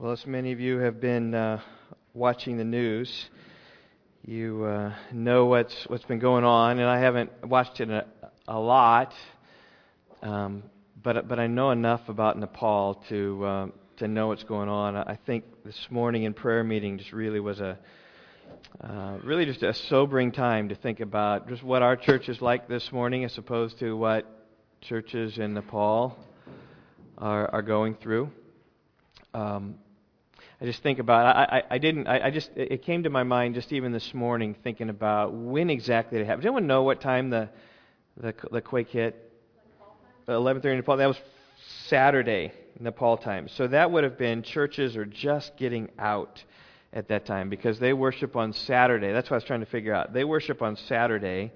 Well, as many of you have been uh, watching the news, you uh, know what's what's been going on, and I haven't watched it a, a lot, um, but but I know enough about Nepal to uh, to know what's going on. I think this morning in prayer meeting just really was a uh, really just a sobering time to think about just what our church is like this morning, as opposed to what churches in Nepal are are going through. Um, I just think about I, I, I didn't I, I, just it came to my mind just even this morning thinking about when exactly it happened. Does anyone know what time the the, the quake hit? 11:30 Nepal. That was Saturday Nepal time. So that would have been churches are just getting out at that time because they worship on Saturday. That's what I was trying to figure out. They worship on Saturday,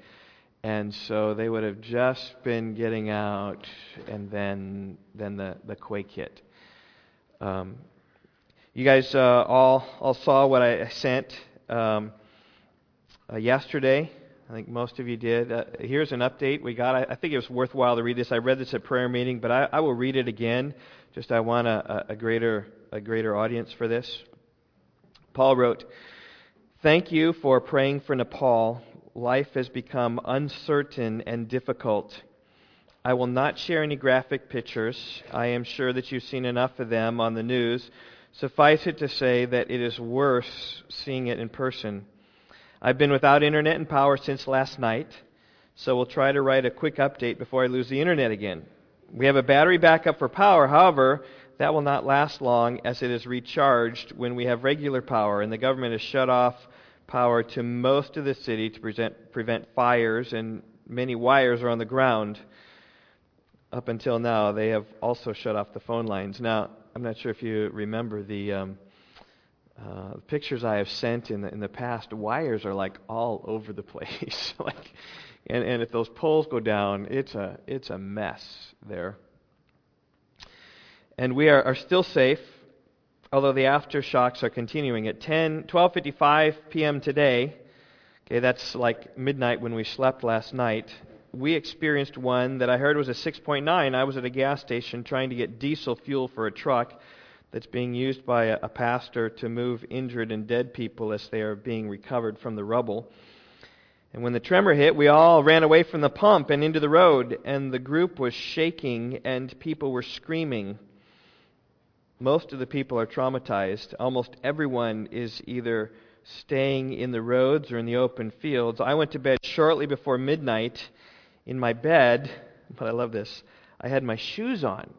and so they would have just been getting out, and then then the the quake hit. Um, you guys uh, all all saw what I sent um, uh, yesterday. I think most of you did. Uh, here's an update we got. I, I, think it was worthwhile to read this. I read this at prayer meeting, but I, I will read it again. Just I want a, a greater a greater audience for this. Paul wrote, "Thank you for praying for Nepal. Life has become uncertain and difficult." I will not share any graphic pictures. I am sure that you've seen enough of them on the news. Suffice it to say that it is worse seeing it in person. I've been without internet and power since last night, so we'll try to write a quick update before I lose the internet again. We have a battery backup for power, however, that will not last long as it is recharged when we have regular power, and the government has shut off power to most of the city to present, prevent fires, and many wires are on the ground up until now, they have also shut off the phone lines. Now, I'm not sure if you remember the um, uh, pictures I have sent in the, in the past. Wires are like all over the place, like, and, and if those poles go down, it's a it's a mess there. And we are, are still safe, although the aftershocks are continuing. At 10, 12:55 p.m. today, okay, that's like midnight when we slept last night we experienced one that I heard was a 6.9. I was at a gas station trying to get diesel fuel for a truck that's being used by a, a pastor to move injured and dead people as they are being recovered from the rubble. And when the tremor hit, we all ran away from the pump and into the road, and the group was shaking and people were screaming. Most of the people are traumatized. Almost everyone is either staying in the roads or in the open fields. I went to bed shortly before midnight in my bed, but I love this, I had my shoes on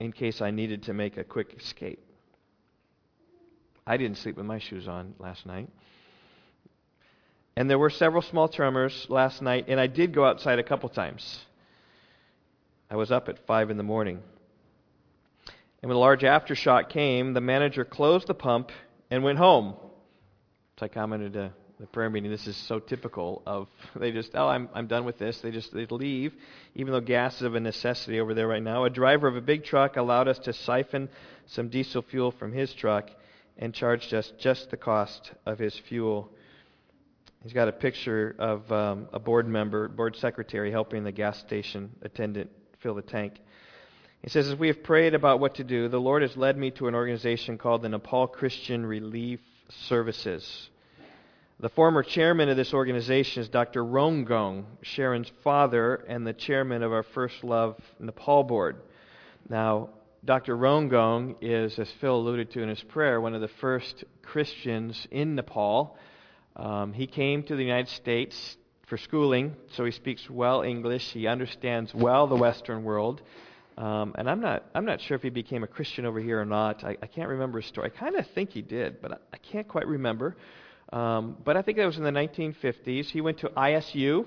in case I needed to make a quick escape. I didn't sleep with my shoes on last night. And there were several small tremors last night, and I did go outside a couple times. I was up at 5 in the morning. And when a large aftershock came, the manager closed the pump and went home. So I commented to the prayer meeting, this is so typical of they just oh I'm I'm done with this. They just they leave, even though gas is of a necessity over there right now. A driver of a big truck allowed us to siphon some diesel fuel from his truck and charged us just the cost of his fuel. He's got a picture of um, a board member, board secretary, helping the gas station attendant fill the tank. He says, As we have prayed about what to do, the Lord has led me to an organization called the Nepal Christian Relief Services. The former chairman of this organization is Dr. Rongong, Sharon's father, and the chairman of our First Love Nepal board. Now, Dr. Rongong is, as Phil alluded to in his prayer, one of the first Christians in Nepal. Um, he came to the United States for schooling, so he speaks well English. He understands well the Western world. Um, and I'm not, I'm not sure if he became a Christian over here or not. I, I can't remember his story. I kind of think he did, but I, I can't quite remember. Um, but I think that was in the 1950s. He went to ISU,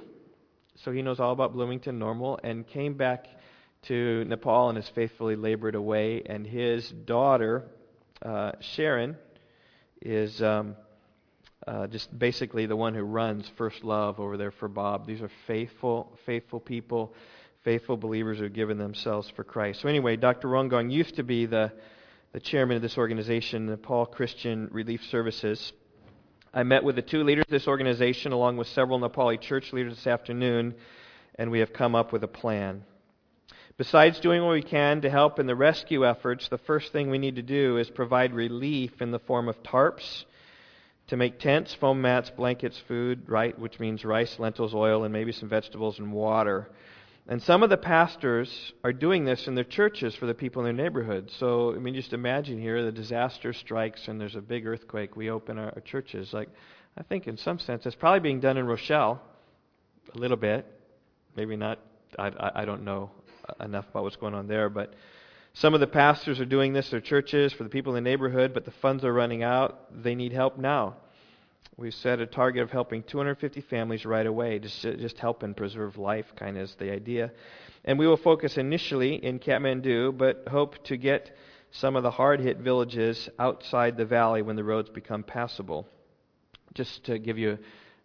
so he knows all about Bloomington Normal, and came back to Nepal and has faithfully labored away. And his daughter, uh, Sharon, is um, uh, just basically the one who runs First Love over there for Bob. These are faithful, faithful people, faithful believers who have given themselves for Christ. So anyway, Dr. Rongong used to be the the chairman of this organization, Nepal Christian Relief Services. I met with the two leaders of this organization along with several Nepali church leaders this afternoon, and we have come up with a plan. Besides doing what we can to help in the rescue efforts, the first thing we need to do is provide relief in the form of tarps to make tents, foam mats, blankets, food, right, which means rice, lentils, oil, and maybe some vegetables and water. And some of the pastors are doing this in their churches for the people in their neighborhood. So, I mean, just imagine here the disaster strikes and there's a big earthquake. We open our, our churches. Like, I think in some sense it's probably being done in Rochelle a little bit. Maybe not. I, I, I don't know enough about what's going on there, but some of the pastors are doing this, their churches, for the people in the neighborhood, but the funds are running out. They need help now. We've set a target of helping 250 families right away, just, just help and preserve life, kind of is the idea. And we will focus initially in Kathmandu, but hope to get some of the hard hit villages outside the valley when the roads become passable. Just to give you,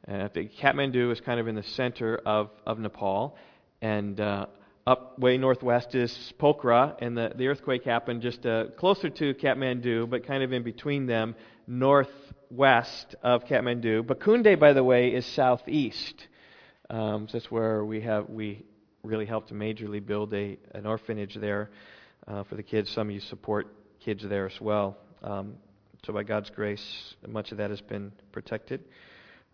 uh, Kathmandu is kind of in the center of, of Nepal, and uh, up way northwest is Pokhara, and the, the earthquake happened just uh, closer to Kathmandu, but kind of in between them, northwest of Kathmandu. Bakunde, by the way, is southeast. Um, so that's where we have we really helped majorly build a an orphanage there uh, for the kids. Some of you support kids there as well. Um, so by God's grace, much of that has been protected.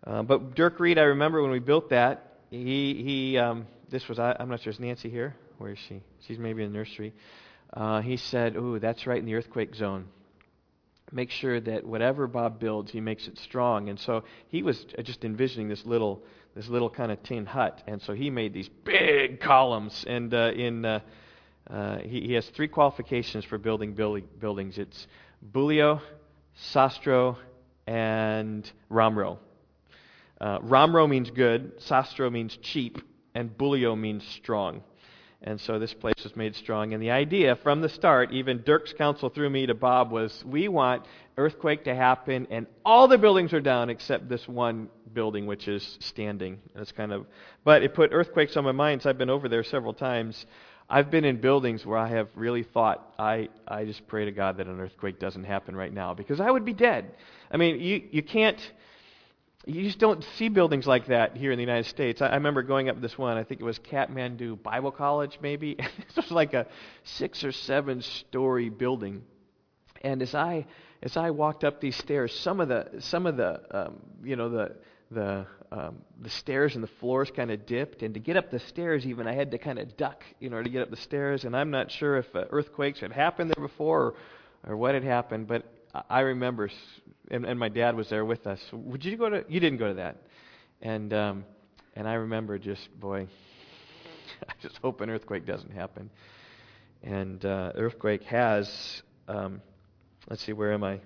Uh, but Dirk Reed, I remember when we built that, he he um, this was, I, am not sure, is Nancy here? Where is she? She's maybe in the nursery. Uh, he said, Ooh, that's right in the earthquake zone. Make sure that whatever Bob builds, he makes it strong. And so he was just envisioning this little, this little kind of tin hut. And so he made these big columns. And uh, in, uh, uh, he, he, has three qualifications for building building buildings it's Bulio, Sastro, and Ramro. Uh, Ramro means good, Sastro means cheap, and bulio means strong. And so this place was made strong. And the idea from the start, even Dirk's counsel through me to Bob, was we want earthquake to happen and all the buildings are down except this one building which is standing. It's kind of, but it put earthquakes on my mind. So I've been over there several times. I've been in buildings where I have really thought, I, I just pray to God that an earthquake doesn't happen right now because I would be dead. I mean, you, you can't you just don't see buildings like that here in the United States. I, I remember going up this one, I think it was Kathmandu Bible College, maybe. it was like a six or seven story building. And as I as I walked up these stairs, some of the some of the um, you know the the um, the stairs and the floors kind of dipped, and to get up the stairs, even I had to kind of duck, you know, to get up the stairs. And I'm not sure if uh, earthquakes had happened there before or, or what had happened, but I remember and, and my dad was there with us. Would you go to? You didn't go to that, and um, and I remember just boy, I just hope an earthquake doesn't happen. And uh, earthquake has. Um, let's see, where am I?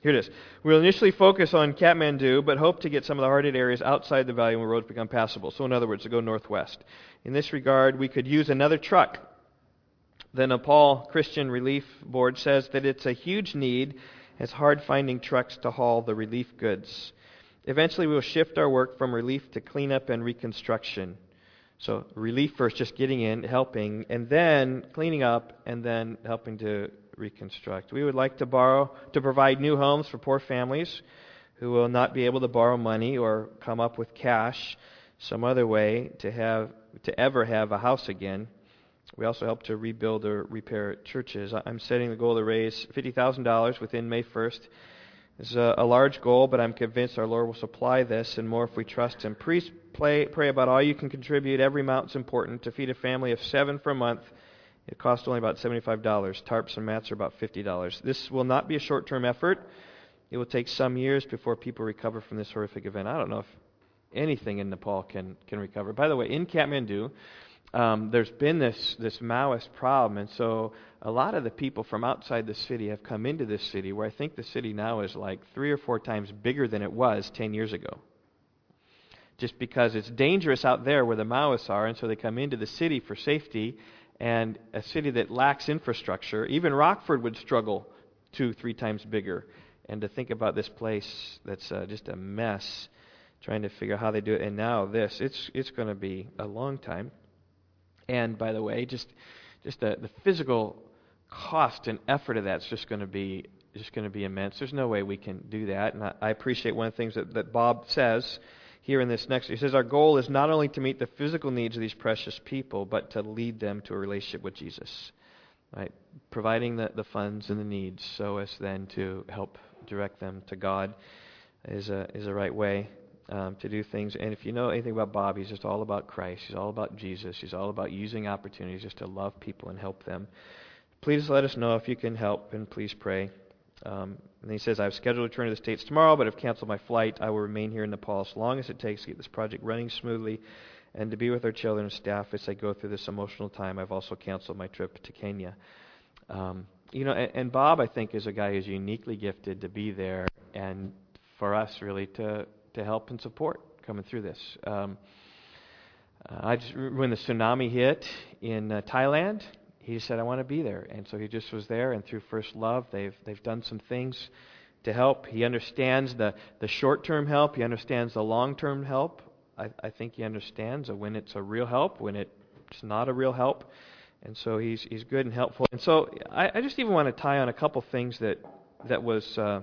Here it is. We'll initially focus on Kathmandu, but hope to get some of the hard-hit areas outside the valley when roads become passable. So, in other words, to go northwest. In this regard, we could use another truck. The Nepal Christian Relief Board says that it's a huge need it's hard finding trucks to haul the relief goods. Eventually, we will shift our work from relief to cleanup and reconstruction. So, relief first, just getting in, helping, and then cleaning up, and then helping to reconstruct. We would like to borrow, to provide new homes for poor families who will not be able to borrow money or come up with cash some other way to have to ever have a house again. We also help to rebuild or repair churches. I'm setting the goal to raise $50,000 within May 1st. It's a, a, large goal, but I'm convinced our Lord will supply this and more if we trust Him. Please pray, pray about all you can contribute. Every amount is important. To feed a family of seven for a month, it costs only about $75. Tarps and mats are about $50. This will not be a short term effort. It will take some years before people recover from this horrific event. I don't know if anything in Nepal can, can recover. By the way, in Kathmandu, um, there's been this, this Maoist problem, and so a lot of the people from outside the city have come into this city, where I think the city now is like three or four times bigger than it was 10 years ago. Just because it's dangerous out there where the Maoists are, and so they come into the city for safety, and a city that lacks infrastructure, even Rockford would struggle two, three times bigger. And to think about this place that's uh, just a mess, trying to figure out how they do it, and now this, it's, it's going to be a long time. And by the way, just just the, the physical cost and effort of that's just going to be just going to be immense. There's no way we can do that. And I, I appreciate one of the things that, that Bob says. here in this next. He says, Our goal is not only to meet the physical needs of these precious people, but to lead them to a relationship with Jesus. Right? Providing the, the funds and the needs so as then to help direct them to God is a, is a right way um, to do things. And if you know anything about Bob, he's just all about Christ. He's all about Jesus. He's all about using opportunities just to love people and help them. Please let us know if you can help, and please pray. Um, and he says, I've scheduled a return to the States tomorrow, but have canceled my flight. I will remain here in Nepal as long as it takes to get this project running smoothly and to be with our children and staff as I go through this emotional time. I've also canceled my trip to Kenya. Um, you know, and, and Bob, I think, is a guy who's uniquely gifted to be there and for us really to to help and support coming through this. Um, uh, I just when the tsunami hit in uh, Thailand, he said, "I want to be there," and so he just was there. And through First Love, they've they've done some things to help. He understands the the short term help. He understands the long term help. I, I think he understands when it's a real help, when it's not a real help, and so he's he's good and helpful. And so I, I just even want to tie on a couple things that that was. Uh,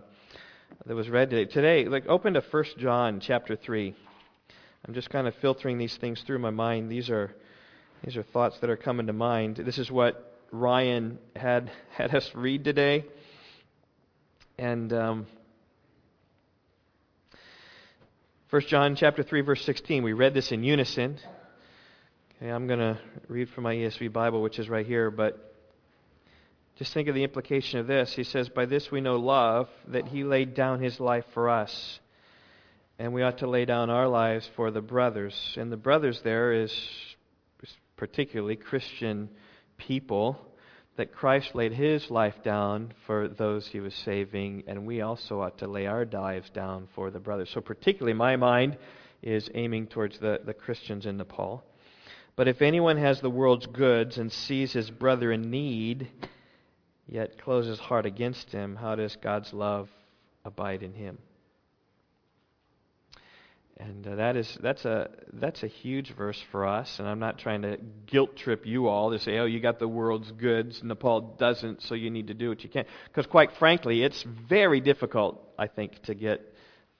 that was read today. Today, like open to 1 John chapter 3. I'm just kind of filtering these things through my mind. These are these are thoughts that are coming to mind. This is what Ryan had had us read today. And um, 1 John chapter 3 verse 16. We read this in unison. Okay, I'm going to read from my ESV Bible which is right here, but just think of the implication of this. He says, By this we know love, that he laid down his life for us. And we ought to lay down our lives for the brothers. And the brothers there is particularly Christian people, that Christ laid his life down for those he was saving, and we also ought to lay our lives down for the brothers. So, particularly, my mind is aiming towards the, the Christians in Nepal. But if anyone has the world's goods and sees his brother in need, yet close his heart against him, how does God's love abide in him? And uh, that is that's a that's a huge verse for us. And I'm not trying to guilt trip you all to say, oh, you got the world's goods, Nepal doesn't, so you need to do what you can. Because quite frankly, it's very difficult, I think, to get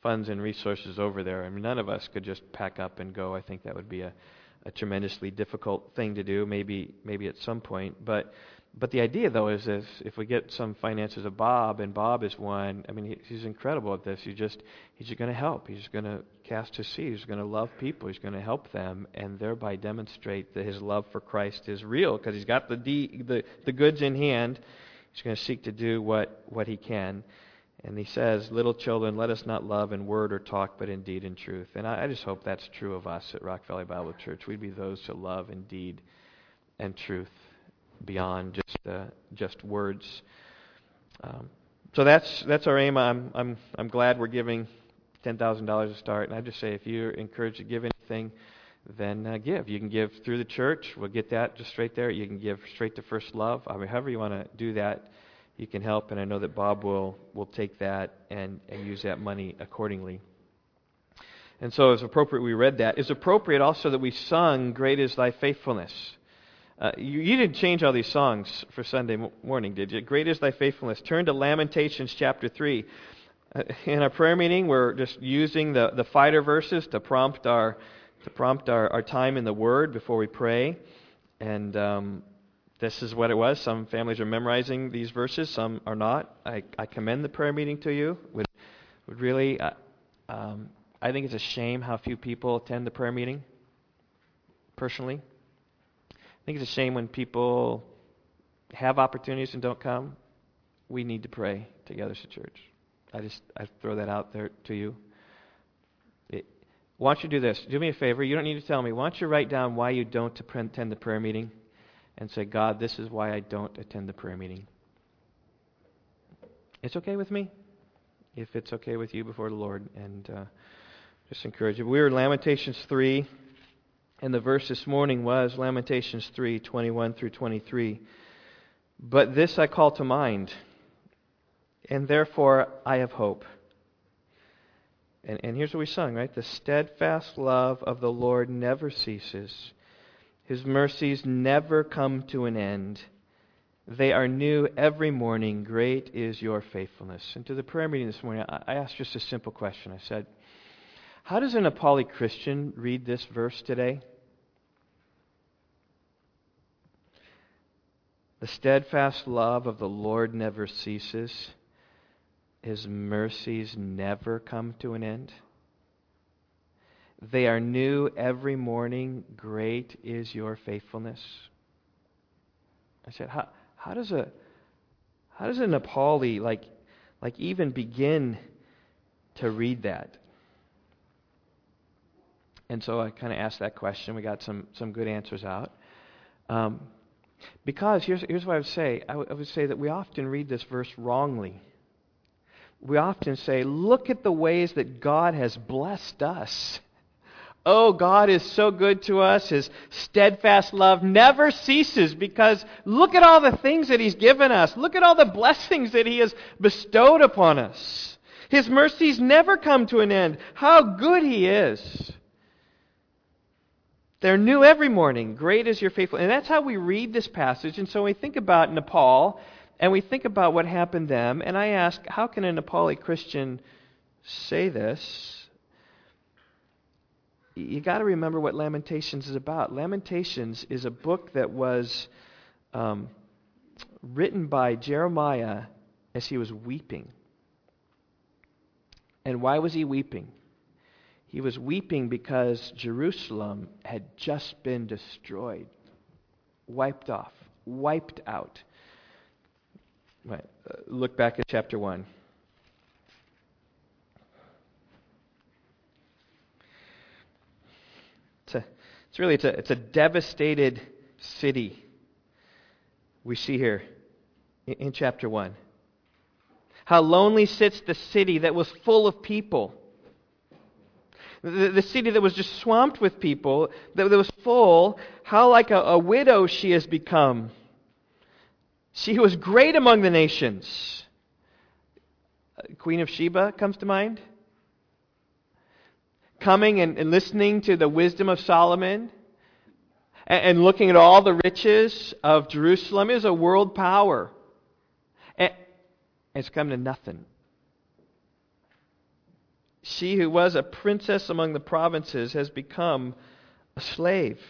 funds and resources over there. I mean, none of us could just pack up and go. I think that would be a, a tremendously difficult thing to do. Maybe maybe at some point, but but the idea, though, is if, if we get some finances of Bob, and Bob is one, I mean, he, he's incredible at this. He just, he's just going to help. He's going to cast his seed. He's going to love people. He's going to help them, and thereby demonstrate that his love for Christ is real because he's got the, de- the, the goods in hand. He's going to seek to do what, what he can. And he says, Little children, let us not love in word or talk, but in deed and truth. And I, I just hope that's true of us at Rock Valley Bible Church. We'd be those to love in deed and truth beyond just uh, just words. Um, so that's that's our aim. I'm I'm I'm glad we're giving ten thousand dollars to start, and I just say if you're encouraged to give anything, then uh, give. You can give through the church. We'll get that just straight there. You can give straight to First Love. I mean, however you want to do that, you can help. And I know that Bob will will take that and and use that money accordingly. And so it's appropriate we read that. It's appropriate also that we sung, Great is Thy Faithfulness. Uh, you, you, didn't change all these songs for Sunday morning, did you? Great is thy faithfulness. Turn to Lamentations chapter 3. Uh, in our prayer meeting, we're just using the, the fighter verses to prompt our to prompt our, our time in the Word before we pray. And um, this is what it was. Some families are memorizing these verses, some are not. I, I commend the prayer meeting to you. Would, would really, uh, um, I think it's a shame how few people attend the prayer meeting, personally. I think it's a shame when people have opportunities and don't come. We need to pray together as a church. I just I throw that out there to you. It, why don't you do this? Do me a favor. You don't need to tell me. Why don't you write down why you don't attend the prayer meeting, and say, God, this is why I don't attend the prayer meeting. It's okay with me, if it's okay with you before the Lord, and uh, just encourage you. We in Lamentations three. And the verse this morning was Lamentations 3 21 through 23. But this I call to mind, and therefore I have hope. And, and here's what we sung, right? The steadfast love of the Lord never ceases, His mercies never come to an end. They are new every morning. Great is your faithfulness. And to the prayer meeting this morning, I asked just a simple question. I said, How does a Nepali Christian read this verse today? The steadfast love of the Lord never ceases. His mercies never come to an end. They are new every morning. Great is your faithfulness. I said, how, how does a how does a Nepali like like even begin to read that? And so I kind of asked that question. We got some some good answers out. Um, because here's here's what I would say. I, w- I would say that we often read this verse wrongly. We often say, "Look at the ways that God has blessed us." Oh, God is so good to us. His steadfast love never ceases because look at all the things that He's given us. Look at all the blessings that He has bestowed upon us. His mercies never come to an end. How good He is. They're new every morning. Great is your faithfulness. And that's how we read this passage. And so we think about Nepal and we think about what happened them. And I ask, how can a Nepali Christian say this? you got to remember what Lamentations is about. Lamentations is a book that was um, written by Jeremiah as he was weeping. And why was he weeping? He was weeping because Jerusalem had just been destroyed, wiped off, wiped out. Uh, look back at chapter 1. It's, a, it's really it's a, it's a devastated city we see here in, in chapter 1. How lonely sits the city that was full of people. The, the city that was just swamped with people, that, that was full, how like a, a widow she has become. She was great among the nations. Uh, Queen of Sheba comes to mind coming and, and listening to the wisdom of Solomon and, and looking at all the riches of Jerusalem is a world power. And it's come to nothing. She who was a princess among the provinces has become a slave.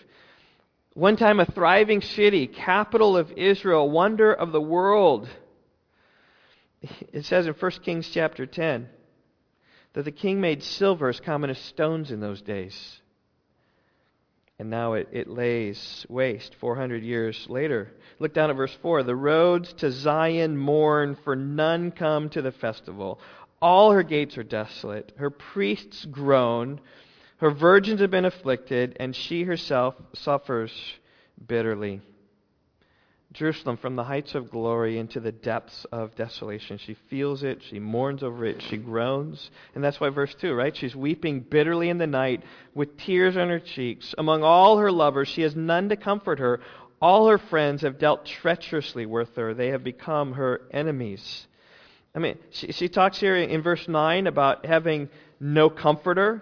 One time a thriving city, capital of Israel, wonder of the world. It says in 1 Kings chapter 10 that the king made silver as common as stones in those days. And now it, it lays waste 400 years later. Look down at verse 4. The roads to Zion mourn, for none come to the festival. All her gates are desolate. Her priests groan. Her virgins have been afflicted, and she herself suffers bitterly. Jerusalem from the heights of glory into the depths of desolation. She feels it, she mourns over it, she groans. And that's why verse 2, right? She's weeping bitterly in the night with tears on her cheeks. Among all her lovers, she has none to comfort her. All her friends have dealt treacherously with her, they have become her enemies. I mean, she, she talks here in verse 9 about having no comforter.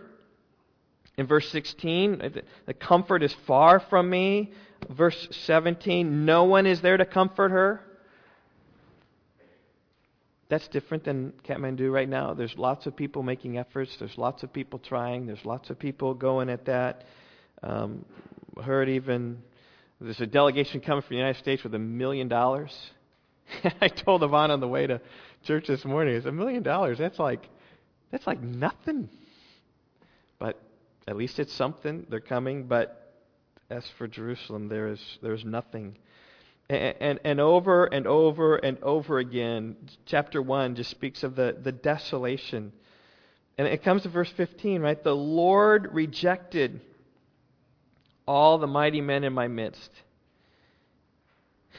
In verse 16, the comfort is far from me. Verse 17, no one is there to comfort her. That's different than Kathmandu right now. There's lots of people making efforts. There's lots of people trying. There's lots of people going at that. Um, heard even there's a delegation coming from the United States with a million dollars. I told Yvonne on the way to church this morning, is a million dollars. That's like that's like nothing. But at least it's something. They're coming, but as for Jerusalem, there is, there is nothing. And, and, and, over and over and over again, chapter 1 just speaks of the, the desolation. And it comes to verse 15, right? The Lord rejected all the mighty men in my midst.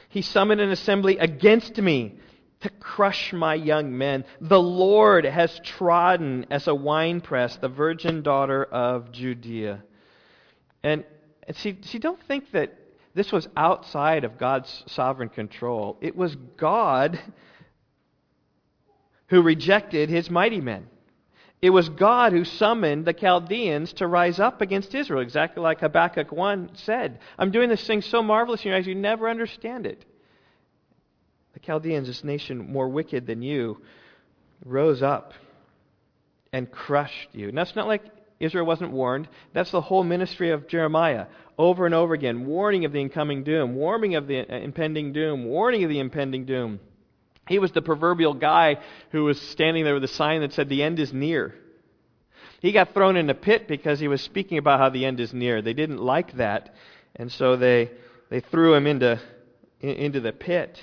He summoned an assembly against me to crush my young men. The Lord has trodden as a winepress the virgin daughter of Judea. And and see, see, don't think that this was outside of God's sovereign control. It was God who rejected his mighty men. It was God who summoned the Chaldeans to rise up against Israel, exactly like Habakkuk 1 said. I'm doing this thing so marvelous in your eyes, you never understand it. The Chaldeans, this nation more wicked than you, rose up and crushed you. Now, it's not like Israel wasn't warned. That's the whole ministry of Jeremiah. Over and over again, warning of the incoming doom, warning of the uh, impending doom, warning of the impending doom. He was the proverbial guy who was standing there with a sign that said, The end is near. He got thrown in a pit because he was speaking about how the end is near. They didn't like that, and so they, they threw him into, into the pit.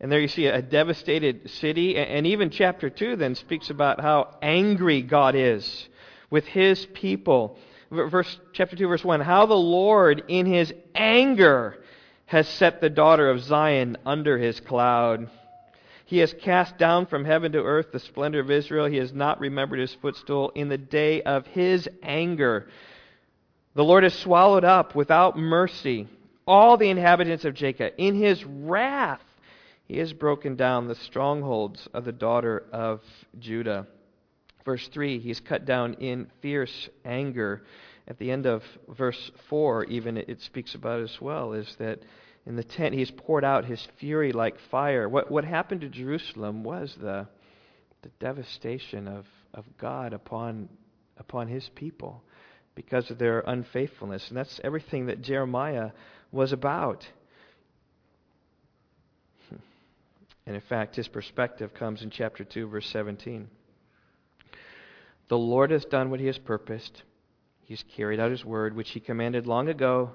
And there you see a devastated city. And even chapter 2 then speaks about how angry God is with his people. Verse, chapter 2, verse 1 How the Lord, in his anger, has set the daughter of Zion under his cloud. He has cast down from heaven to earth the splendor of Israel. He has not remembered his footstool in the day of his anger. The Lord has swallowed up without mercy all the inhabitants of Jacob. In his wrath, he has broken down the strongholds of the daughter of Judah. Verse 3, he's cut down in fierce anger. At the end of verse 4, even it speaks about as well, is that in the tent he's poured out his fury like fire. What, what happened to Jerusalem was the, the devastation of, of God upon, upon his people because of their unfaithfulness. And that's everything that Jeremiah was about. And in fact, his perspective comes in chapter 2, verse 17. The Lord has done what he has purposed. He has carried out his word, which he commanded long ago.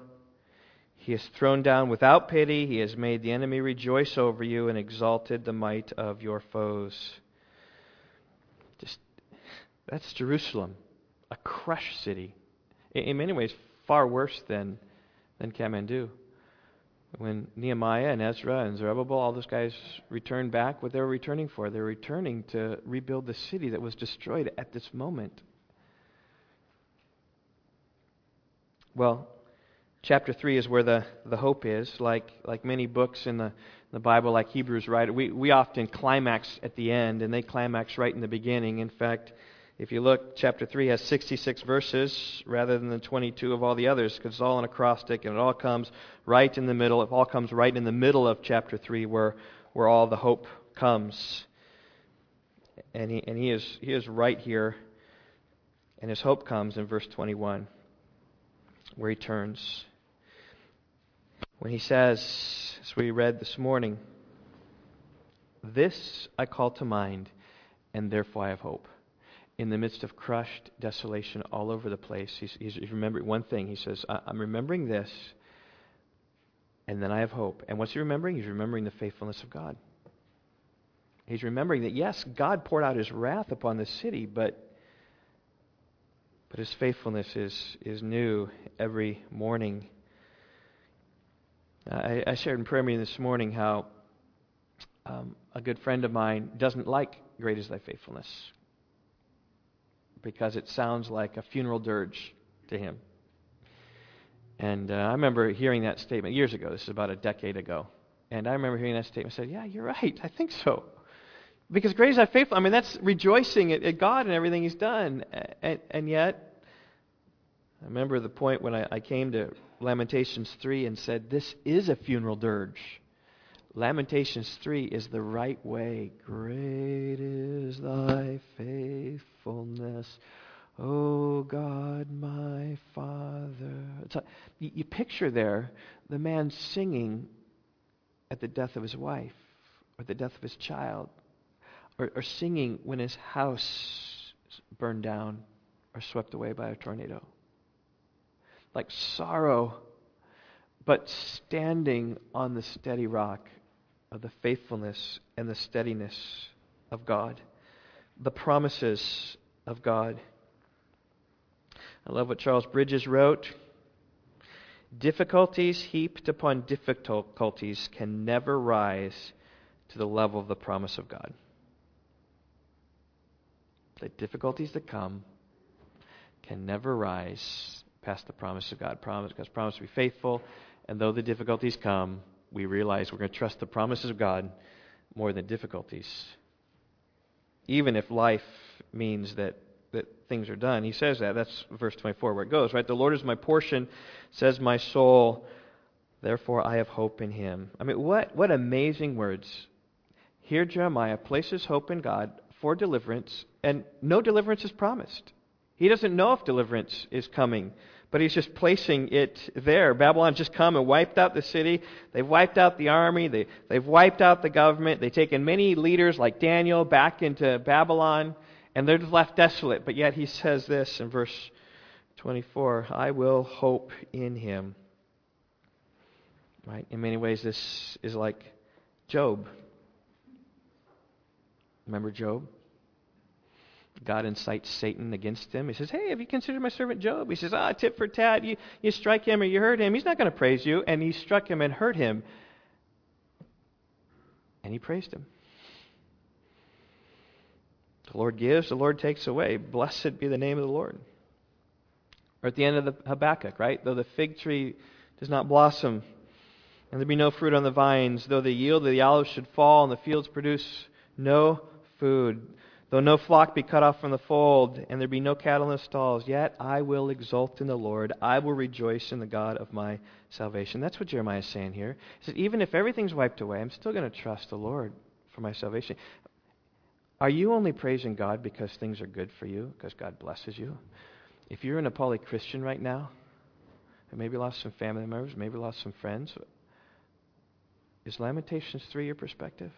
He has thrown down without pity. He has made the enemy rejoice over you and exalted the might of your foes. Just that's Jerusalem, a crushed city. In many ways, far worse than, than Kathmandu when Nehemiah and Ezra and Zerubbabel, all those guys returned back, what they were returning for? They were returning to rebuild the city that was destroyed at this moment. Well, chapter 3 is where the, the hope is. Like, like many books in the, the Bible, like Hebrews, right? We, we often climax at the end, and they climax right in the beginning. In fact, if you look, chapter 3 has 66 verses rather than the 22 of all the others because it's all an acrostic and it all comes right in the middle. It all comes right in the middle of chapter 3 where, where all the hope comes. And, he, and he, is, he is right here. And his hope comes in verse 21 where he turns. When he says, as we read this morning, This I call to mind, and therefore I have hope in the midst of crushed desolation all over the place, he's, he's, remembering one thing. He says, I'm remembering this, and then I have hope. And what's he remembering? He's remembering the faithfulness of God. He's remembering that, yes, God poured out his wrath upon the city, but, but his faithfulness is, is new every morning. I, I shared in prayer meeting this morning how um, a good friend of mine doesn't like Great is Thy Faithfulness because it sounds like a funeral dirge to him. And uh, I remember hearing that statement years ago. This is about a decade ago. And I remember hearing that statement said, Yeah, you're right. I think so. Because great is thy faithful. I mean, that's rejoicing at, at God and everything He's done. And, and, yet, I remember the point when I, I came to Lamentations 3 and said, This is a funeral dirge. Lamentations 3 is the right way. Great is thy faithfulness, O God, my Father. You, you picture there the man singing at the death of his wife, or the death of his child, or, or singing when his house burned down or swept away by a tornado. Like sorrow, but standing on the steady rock of the faithfulness and the steadiness of God, the promises of God. I love what Charles Bridges wrote. Difficulties heaped upon difficulties can never rise to the level of the promise of God. The difficulties that come can never rise past the promise of God. Promise, God's promise to be faithful, and though the difficulties come, we realize we're going to trust the promises of God more than difficulties. Even if life means that, that things are done. He says that. That's verse 24 where it goes, right? The Lord is my portion, says my soul. Therefore, I have hope in him. I mean, what, what amazing words. Here, Jeremiah places hope in God for deliverance, and no deliverance is promised. He doesn't know if deliverance is coming, but he's just placing it there. Babylon's just come and wiped out the city. They've wiped out the army. They, they've wiped out the government. They've taken many leaders like Daniel back into Babylon, and they're left desolate. But yet he says this in verse 24 I will hope in him. Right? In many ways, this is like Job. Remember Job? God incites Satan against him. He says, Hey, have you considered my servant Job? He says, Ah, tit for tat. You, you strike him or you hurt him. He's not going to praise you. And he struck him and hurt him. And he praised him. The Lord gives, the Lord takes away. Blessed be the name of the Lord. Or at the end of the Habakkuk, right? Though the fig tree does not blossom, and there be no fruit on the vines, though the yield of the olives should fall, and the fields produce no food, Though no flock be cut off from the fold, and there be no cattle in the stalls, yet I will exult in the Lord. I will rejoice in the God of my salvation. That's what Jeremiah is saying here. He says, even if everything's wiped away, I'm still going to trust the Lord for my salvation. Are you only praising God because things are good for you, because God blesses you? If you're an Nepali Christian right now, and maybe lost some family members, maybe lost some friends, is Lamentations 3 your perspective?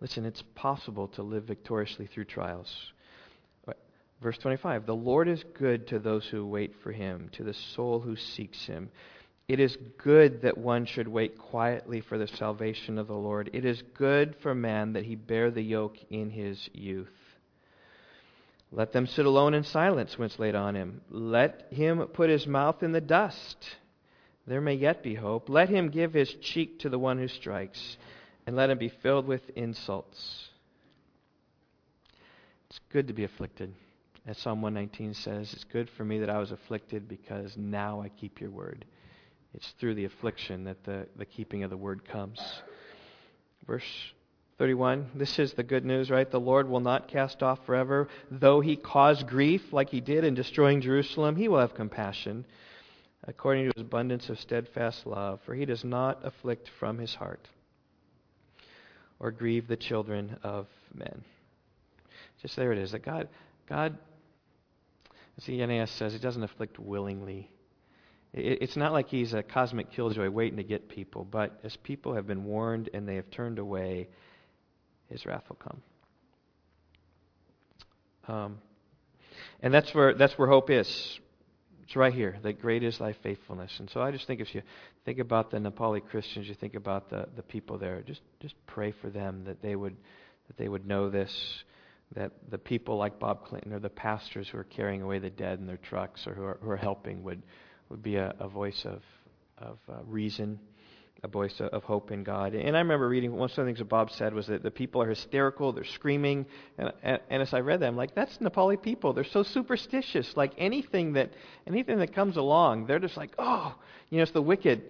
Listen, it's possible to live victoriously through trials. Verse 25 The Lord is good to those who wait for him, to the soul who seeks him. It is good that one should wait quietly for the salvation of the Lord. It is good for man that he bear the yoke in his youth. Let them sit alone in silence when it's laid on him. Let him put his mouth in the dust. There may yet be hope. Let him give his cheek to the one who strikes and let him be filled with insults. It's good to be afflicted. As Psalm 119 says, it's good for me that I was afflicted because now I keep your word. It's through the affliction that the, the keeping of the word comes. Verse 31, this is the good news, right? The Lord will not cast off forever. Though he cause grief, like he did in destroying Jerusalem, he will have compassion according to his abundance of steadfast love, for he does not afflict from his heart or grieve the children of men. Just there it is. That God, God, as the NAS says, He doesn't afflict willingly. It's not like He's a cosmic killjoy waiting to get people, but as people have been warned and they have turned away, His wrath will come. Um, and that's where that's where hope is. It's right here. That great is thy faithfulness. And so I just think if you think about the Nepali Christians, you think about the, the people there, just just pray for them that they would that they would know this, that the people like Bob Clinton or the pastors who are carrying away the dead in their trucks or who are, who are helping would would be a, a voice of of uh, reason a voice of hope in God. And I remember reading one of the things that Bob said was that the people are hysterical, they're screaming, and, and, and as I read that, I'm like, that's Nepali people. They're so superstitious. Like anything that anything that comes along, they're just like, oh, you know, it's the wicked.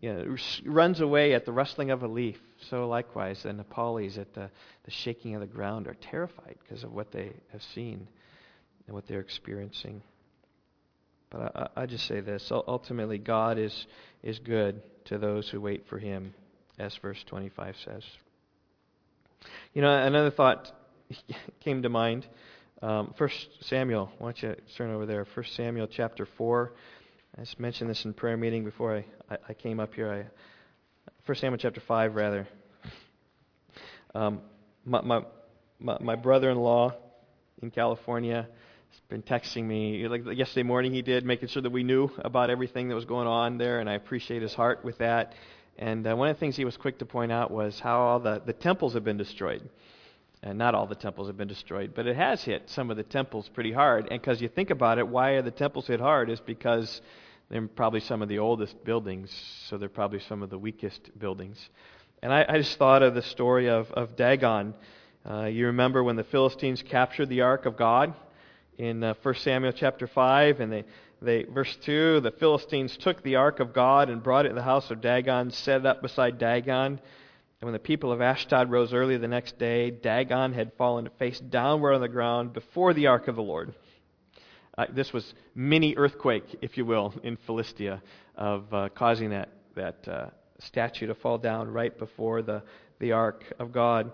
You know, runs away at the rustling of a leaf. So likewise, the Nepalis at the, the shaking of the ground are terrified because of what they have seen and what they're experiencing. But I, I just say this: ultimately, God is is good to those who wait for him, as verse 25 says. You know, another thought came to mind. Um, First Samuel, why don't you turn over there? First Samuel chapter 4. I just mentioned this in prayer meeting before I, I, I came up here. I, First Samuel chapter 5, rather. Um, my, my, my, my brother-in-law in California been texting me like yesterday morning he did making sure that we knew about everything that was going on there and i appreciate his heart with that. And uh, one of the things he was quick to point out was how all the, the temples have been destroyed. And not all the temples have been destroyed but it has hit some of the temples pretty hard. And because you think about it why are the temples hit hard is because they're probably some of the oldest buildings so they're probably some of the weakest buildings. And i, I just thought of the story of, of dagon. Uh, you remember when the philistines captured the ark of god in uh, 1 Samuel chapter 5, and they, they, verse 2, the Philistines took the ark of God and brought it to the house of Dagon, set it up beside Dagon. And when the people of Ashdod rose early the next day, Dagon had fallen face downward on the ground before the ark of the Lord. Uh, this was mini earthquake, if you will, in Philistia, of uh, causing that that uh, statue to fall down right before the the ark of God.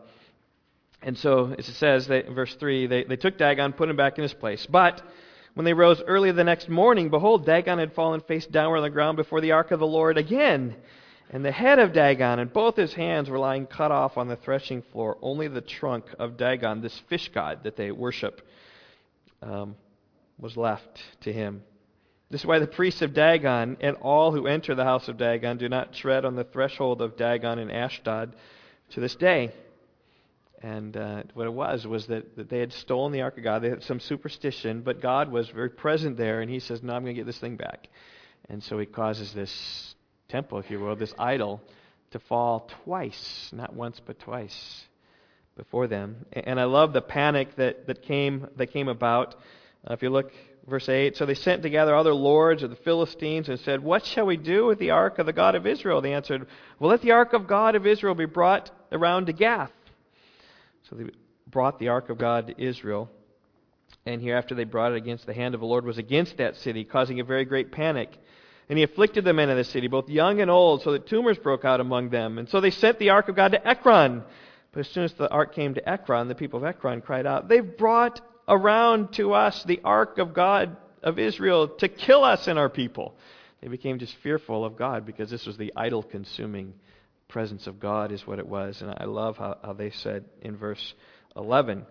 And so, as it says, they, verse 3, they, they took Dagon, put him back in his place. But when they rose early the next morning, behold, Dagon had fallen face downward on the ground before the ark of the Lord again. And the head of Dagon and both his hands were lying cut off on the threshing floor. Only the trunk of Dagon, this fish god that they worship, um, was left to him. This is why the priests of Dagon and all who enter the house of Dagon do not tread on the threshold of Dagon in Ashdod to this day. And uh, what it was was that, that they had stolen the ark of God. They had some superstition, but God was very present there, and He says, "No, I'm going to get this thing back." And so He causes this temple, if you will, this idol, to fall twice, not once but twice, before them. And I love the panic that that came that came about. Uh, if you look verse 8 so they sent together other lords of the philistines and said what shall we do with the ark of the god of israel they answered well let the ark of god of israel be brought around to gath so they brought the ark of God to Israel. And hereafter they brought it against the hand of the Lord was against that city, causing a very great panic. And he afflicted the men of the city, both young and old, so that tumors broke out among them. And so they sent the ark of God to Ekron. But as soon as the ark came to Ekron, the people of Ekron cried out, They've brought around to us the ark of God of Israel to kill us and our people. They became just fearful of God because this was the idol consuming presence of God is what it was. And I love how, how they said in verse 11,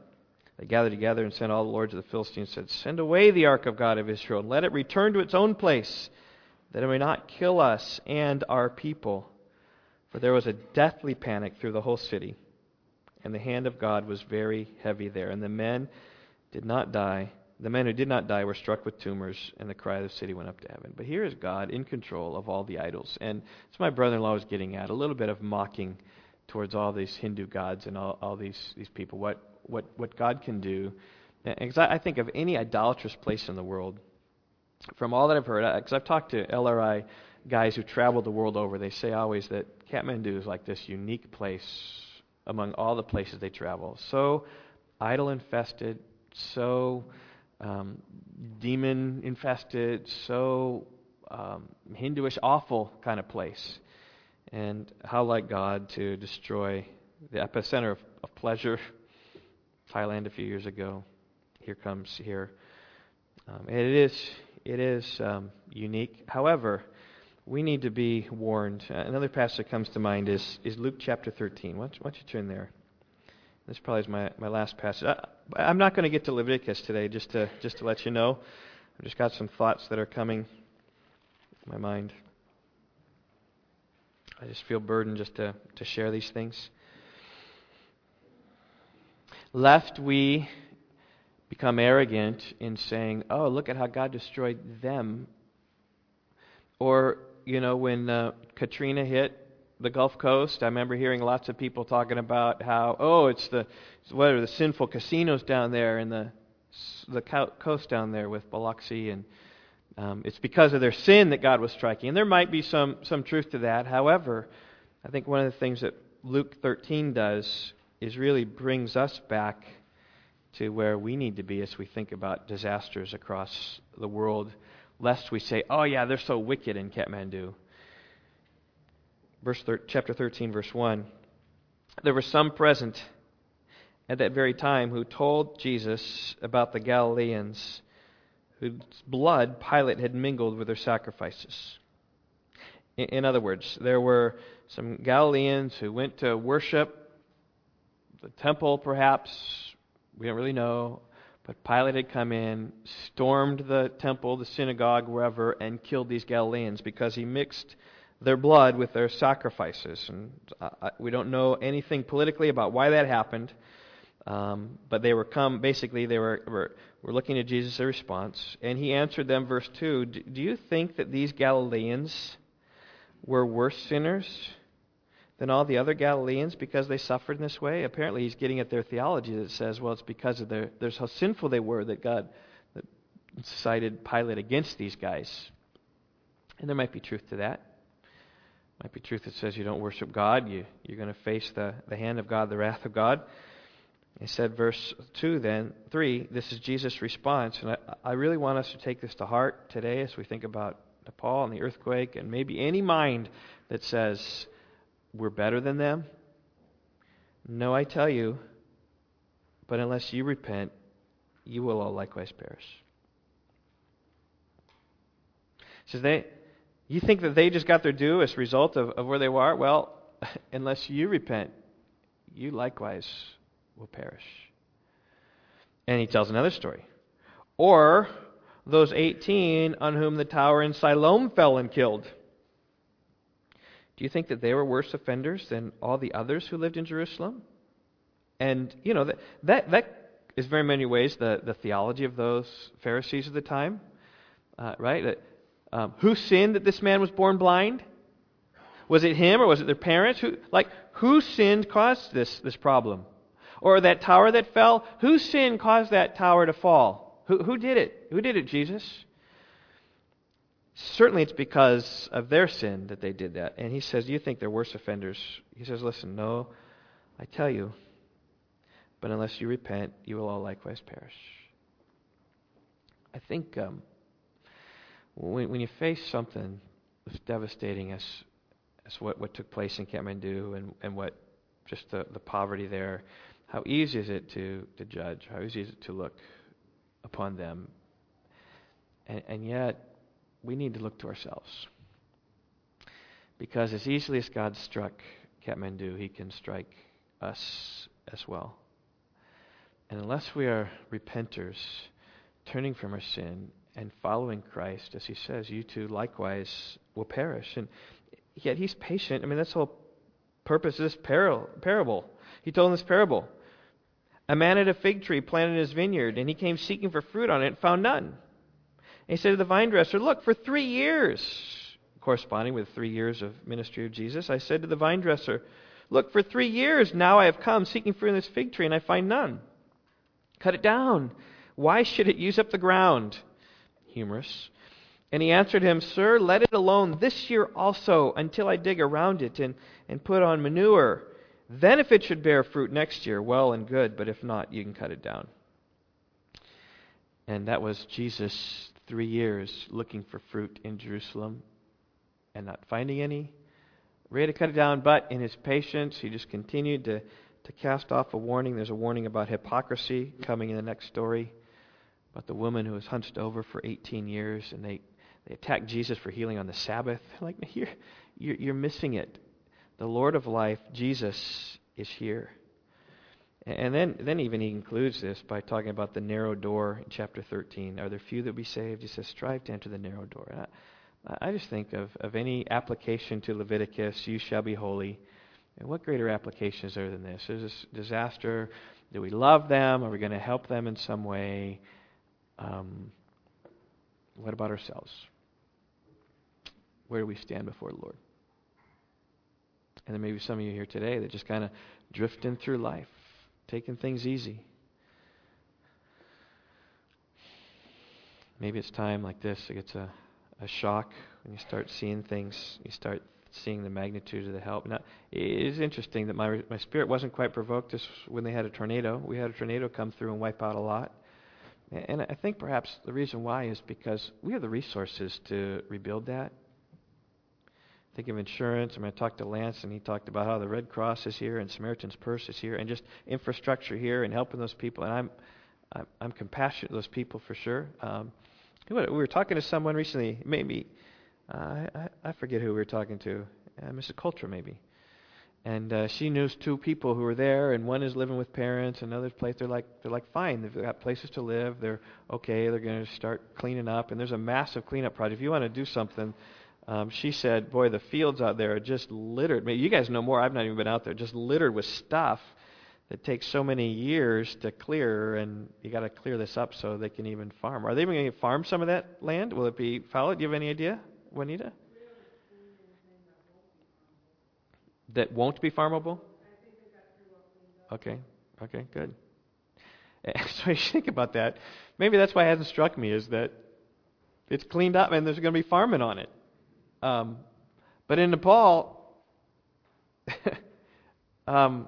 they gathered together and sent all the lords of the Philistines and said, Send away the ark of God of Israel, and let it return to its own place, that it may not kill us and our people. For there was a deathly panic through the whole city, and the hand of God was very heavy there. And the men did not die, the men who did not die were struck with tumors, and the cry of the city went up to heaven. But here is God in control of all the idols. And it's my brother in law was getting at a little bit of mocking towards all these Hindu gods and all, all these, these people, what, what, what God can do. Because I, I think of any idolatrous place in the world, from all that I've heard, because I've talked to LRI guys who travel the world over, they say always that Kathmandu is like this unique place among all the places they travel. So idol infested, so um, demon infested, so um, Hinduish, awful kind of place. And how like God to destroy the epicenter of, of pleasure, Thailand a few years ago. Here comes here. Um, it is, it is um, unique. However, we need to be warned. Uh, another passage that comes to mind is, is Luke chapter 13. Why don't, why don't you turn there? This probably is my, my last passage. I, am not going to get to Leviticus today, just to, just to let you know. I've just got some thoughts that are coming in my mind. I just feel burdened just to, to share these things. Left, we become arrogant in saying, oh, look at how God destroyed them. Or, you know, when uh, Katrina hit, the Gulf Coast. I remember hearing lots of people talking about how, oh, it's the what are the sinful casinos down there and the the coast down there with Biloxi, and um, it's because of their sin that God was striking. And there might be some some truth to that. However, I think one of the things that Luke 13 does is really brings us back to where we need to be as we think about disasters across the world, lest we say, oh yeah, they're so wicked in Kathmandu verse thir- chapter 13, verse 1. There were some present at that very time who told Jesus about the Galileans whose blood Pilate had mingled with their sacrifices. In, in other words, there were some Galileans who went to worship the temple, perhaps. We don't really know. But Pilate had come in, stormed the temple, the synagogue, wherever, and killed these Galileans because he mixed their blood with their sacrifices. And uh, we don't know anything politically about why that happened. Um, but they were come, basically, they were, were, were looking at Jesus' response. And he answered them, verse 2 Do you think that these Galileans were worse sinners than all the other Galileans because they suffered in this way? Apparently, he's getting at their theology that says, well, it's because of their, there's how sinful they were that God that cited Pilate against these guys. And there might be truth to that might be truth that says you don't worship God, you, you're going to face the, the hand of God, the wrath of God. He said, verse 2 then, 3, this is Jesus' response. And I, I really want us to take this to heart today as we think about Nepal and the earthquake and maybe any mind that says we're better than them. No, I tell you, but unless you repent, you will all likewise perish. Says they you think that they just got their due as a result of, of where they were? Well, unless you repent, you likewise will perish. And he tells another story. Or those 18 on whom the tower in Siloam fell and killed. Do you think that they were worse offenders than all the others who lived in Jerusalem? And, you know, that, that, that is very many ways the, the theology of those Pharisees of the time, uh, right? That, um, who sinned that this man was born blind? Was it him or was it their parents? Who, like, whose sin caused this, this problem? Or that tower that fell? Whose sin caused that tower to fall? Who, who did it? Who did it, Jesus? Certainly it's because of their sin that they did that. And he says, You think they're worse offenders? He says, Listen, no, I tell you, but unless you repent, you will all likewise perish. I think um, when, when you face something as devastating as, as what, what took place in Kathmandu and, and what just the, the poverty there, how easy is it to, to judge? How easy is it to look upon them? And, and yet, we need to look to ourselves. Because as easily as God struck Kathmandu, He can strike us as well. And unless we are repenters, turning from our sin and following Christ, as he says, you too likewise will perish. And yet he's patient. I mean, that's the whole purpose of this parable. He told this parable. A man had a fig tree planted in his vineyard, and he came seeking for fruit on it and found none. And he said to the vine dresser, Look, for three years, corresponding with three years of ministry of Jesus, I said to the vine dresser, Look, for three years now I have come seeking fruit in this fig tree, and I find none. Cut it down. Why should it use up the ground? Humorous. And he answered him, Sir, let it alone this year also until I dig around it and, and put on manure. Then, if it should bear fruit next year, well and good, but if not, you can cut it down. And that was Jesus three years looking for fruit in Jerusalem and not finding any. Ready to cut it down, but in his patience, he just continued to, to cast off a warning. There's a warning about hypocrisy coming in the next story about the woman who was hunched over for 18 years, and they, they attacked Jesus for healing on the Sabbath. Like, you're, you're, missing it. The Lord of life, Jesus, is here. And then, then even he concludes this by talking about the narrow door in chapter 13. Are there few that be saved? He says, strive to enter the narrow door. I, I just think of, of any application to Leviticus, you shall be holy. And what greater application is there than this? Is this disaster? Do we love them? Are we going to help them in some way? Um, what about ourselves? Where do we stand before the Lord? And there may be some of you here today that just kind of drifting through life, taking things easy. Maybe it's time like this, it gets a, a shock when you start seeing things, you start seeing the magnitude of the help. Now, it is interesting that my, my spirit wasn't quite provoked this when they had a tornado. We had a tornado come through and wipe out a lot. And I think perhaps the reason why is because we have the resources to rebuild that. Think of insurance. I mean, I talked to Lance, and he talked about how the Red Cross is here and Samaritan's Purse is here, and just infrastructure here and helping those people. And I'm, I'm, I'm compassionate to those people for sure. Um, we were talking to someone recently, maybe, uh, I, I forget who we were talking to, uh, Mrs. Coulter maybe. And uh, she knows two people who are there, and one is living with parents, another place they're like they're like fine, they've got places to live, they're okay, they're going to start cleaning up, and there's a massive cleanup project. If you want to do something, um, she said, boy, the fields out there are just littered. You guys know more. I've not even been out there, just littered with stuff that takes so many years to clear, and you got to clear this up so they can even farm. Are they even going to farm some of that land? Will it be fallow? Do you have any idea, Juanita? That won't be farmable? Okay, okay, good. So you think about that. Maybe that's why it hasn't struck me is that it's cleaned up and there's going to be farming on it. Um, but in Nepal, um,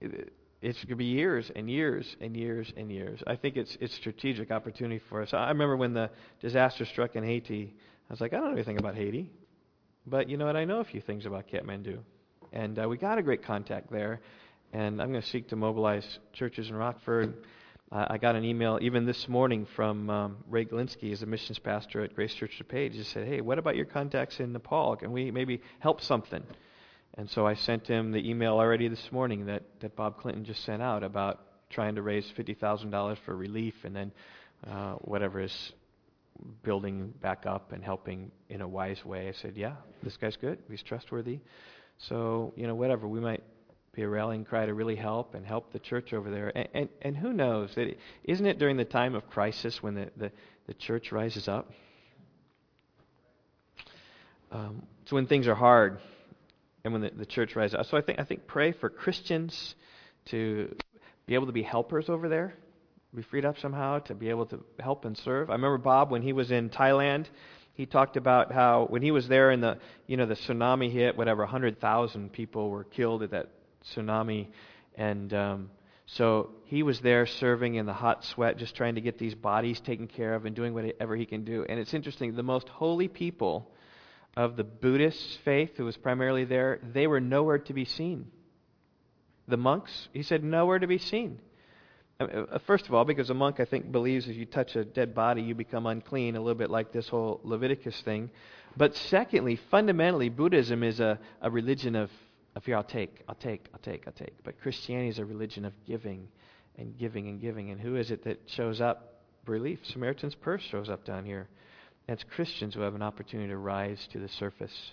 it, it's going to be years and years and years and years. I think it's it's strategic opportunity for us. I remember when the disaster struck in Haiti. I was like, I don't know anything about Haiti. But you know what? I know a few things about Kathmandu. And uh, we got a great contact there. And I'm going to seek to mobilize churches in Rockford. Uh, I got an email even this morning from um, Ray Galinsky, as a missions pastor at Grace Church DuPage. He said, Hey, what about your contacts in Nepal? Can we maybe help something? And so I sent him the email already this morning that, that Bob Clinton just sent out about trying to raise $50,000 for relief and then uh, whatever is building back up and helping in a wise way. I said, yeah, this guy's good. He's trustworthy. So, you know, whatever. We might be a rallying cry to really help and help the church over there. And, and, and who knows? That isn't it during the time of crisis when the, the, the church rises up? Um, it's when things are hard and when the, the church rises up. So I think, I think pray for Christians to be able to be helpers over there be freed up somehow to be able to help and serve. I remember Bob when he was in Thailand. He talked about how when he was there and the you know the tsunami hit, whatever, 100,000 people were killed at that tsunami, and um, so he was there serving in the hot sweat, just trying to get these bodies taken care of and doing whatever he can do. And it's interesting, the most holy people of the Buddhist faith, who was primarily there, they were nowhere to be seen. The monks, he said, nowhere to be seen. Uh, first of all, because a monk, I think, believes if you touch a dead body, you become unclean, a little bit like this whole Leviticus thing. But secondly, fundamentally, Buddhism is a, a religion of, of here, I'll take, I'll take, I'll take, I'll take. But Christianity is a religion of giving and giving and giving. And who is it that shows up? Relief. Samaritan's Purse shows up down here. It's Christians who have an opportunity to rise to the surface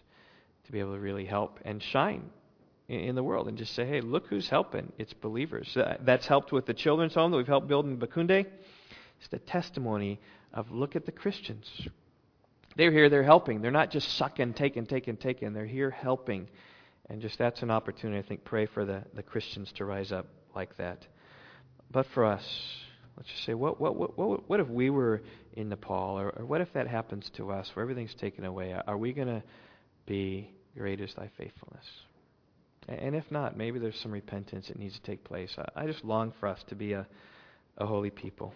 to be able to really help and shine in the world and just say, hey, look who's helping. It's believers. Uh, that's helped with the children's home that we've helped build in Bakunde. It's the testimony of look at the Christians. They're here, they're helping. They're not just sucking, taking, taking, taking. They're here helping. And just that's an opportunity, I think, pray for the, the Christians to rise up like that. But for us, let's just say, what, what, what, what, what if we were in Nepal? Or, or what if that happens to us where everything's taken away? Are we going to be great is thy faithfulness? And if not, maybe there's some repentance that needs to take place. I just long for us to be a, a holy people.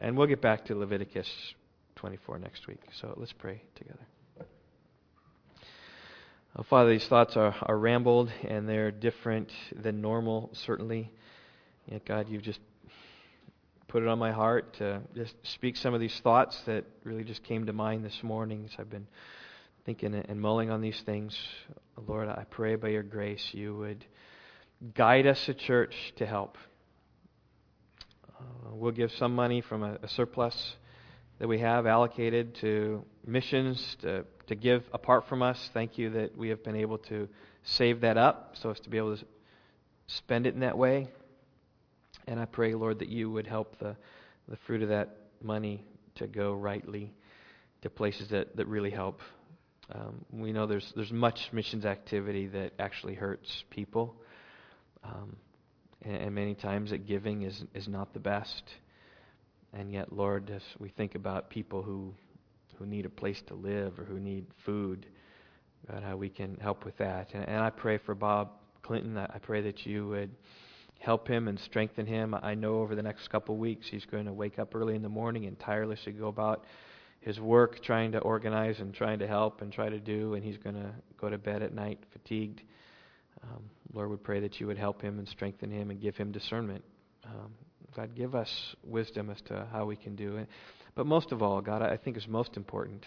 And we'll get back to Leviticus 24 next week. So let's pray together. Oh, Father, these thoughts are, are rambled and they're different than normal, certainly. Yet, God, you've just put it on my heart to just speak some of these thoughts that really just came to mind this morning as I've been thinking and mulling on these things. Lord, I pray by your grace you would guide us, a church, to help. Uh, we'll give some money from a, a, surplus that we have allocated to missions to, to give apart from us. Thank you that we have been able to save that up so as to be able to spend it in that way. And I pray, Lord, that you would help the, the fruit of that money to go rightly to places that, that really help. Um, we know there's there's much missions activity that actually hurts people, um, and, and, many times that giving is is not the best. And yet, Lord, as we think about people who who need a place to live or who need food, God, how we can help with that. And, and I pray for Bob Clinton. I pray that you would help him and strengthen him. I know over the next couple of weeks he's going to wake up early in the morning and tirelessly go about his work trying to organize and trying to help and try to do, and he's going to go to bed at night fatigued. Um, Lord, we pray that you would help him and strengthen him and give him discernment. Um, God, give us wisdom as to how we can do it. But most of all, God, I think is most important.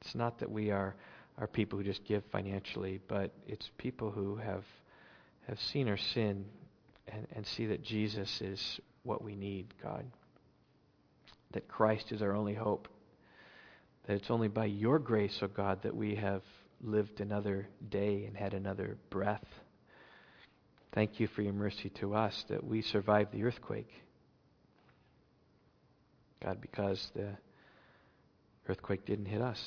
It's not that we are, are people who just give financially, but it's people who have have seen our sin and, and see that Jesus is what we need, God. That Christ is our only hope that it's only by your grace, O oh God, that we have lived another day and had another breath. Thank you for your mercy to us that we survived the earthquake. God, because the earthquake didn't hit us.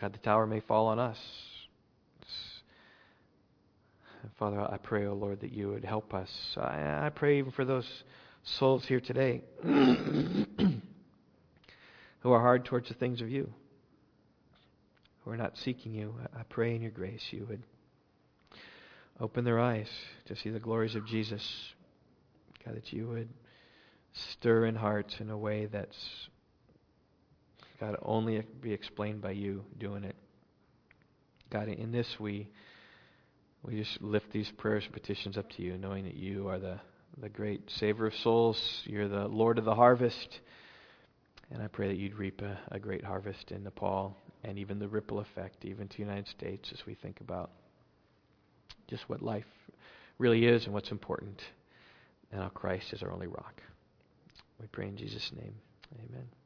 God, the tower may fall on us. Father, I pray, O oh Lord, that you would help us. I, I pray even for those souls here today who are hard towards the things of you, who are not seeking you. I pray in your grace you would open their eyes to see the glories of Jesus. God, that you would stir in hearts in a way that's, God, only be explained by you doing it. God, in this we We just lift these prayers and petitions up to you, knowing that you are the, the great Savior of souls. You're the Lord of the harvest. And I pray that you'd reap a, a great harvest in Nepal and even the ripple effect, even to the United States, as we think about just what life really is and what's important, and how Christ is our only rock. We pray in Jesus' name. Amen.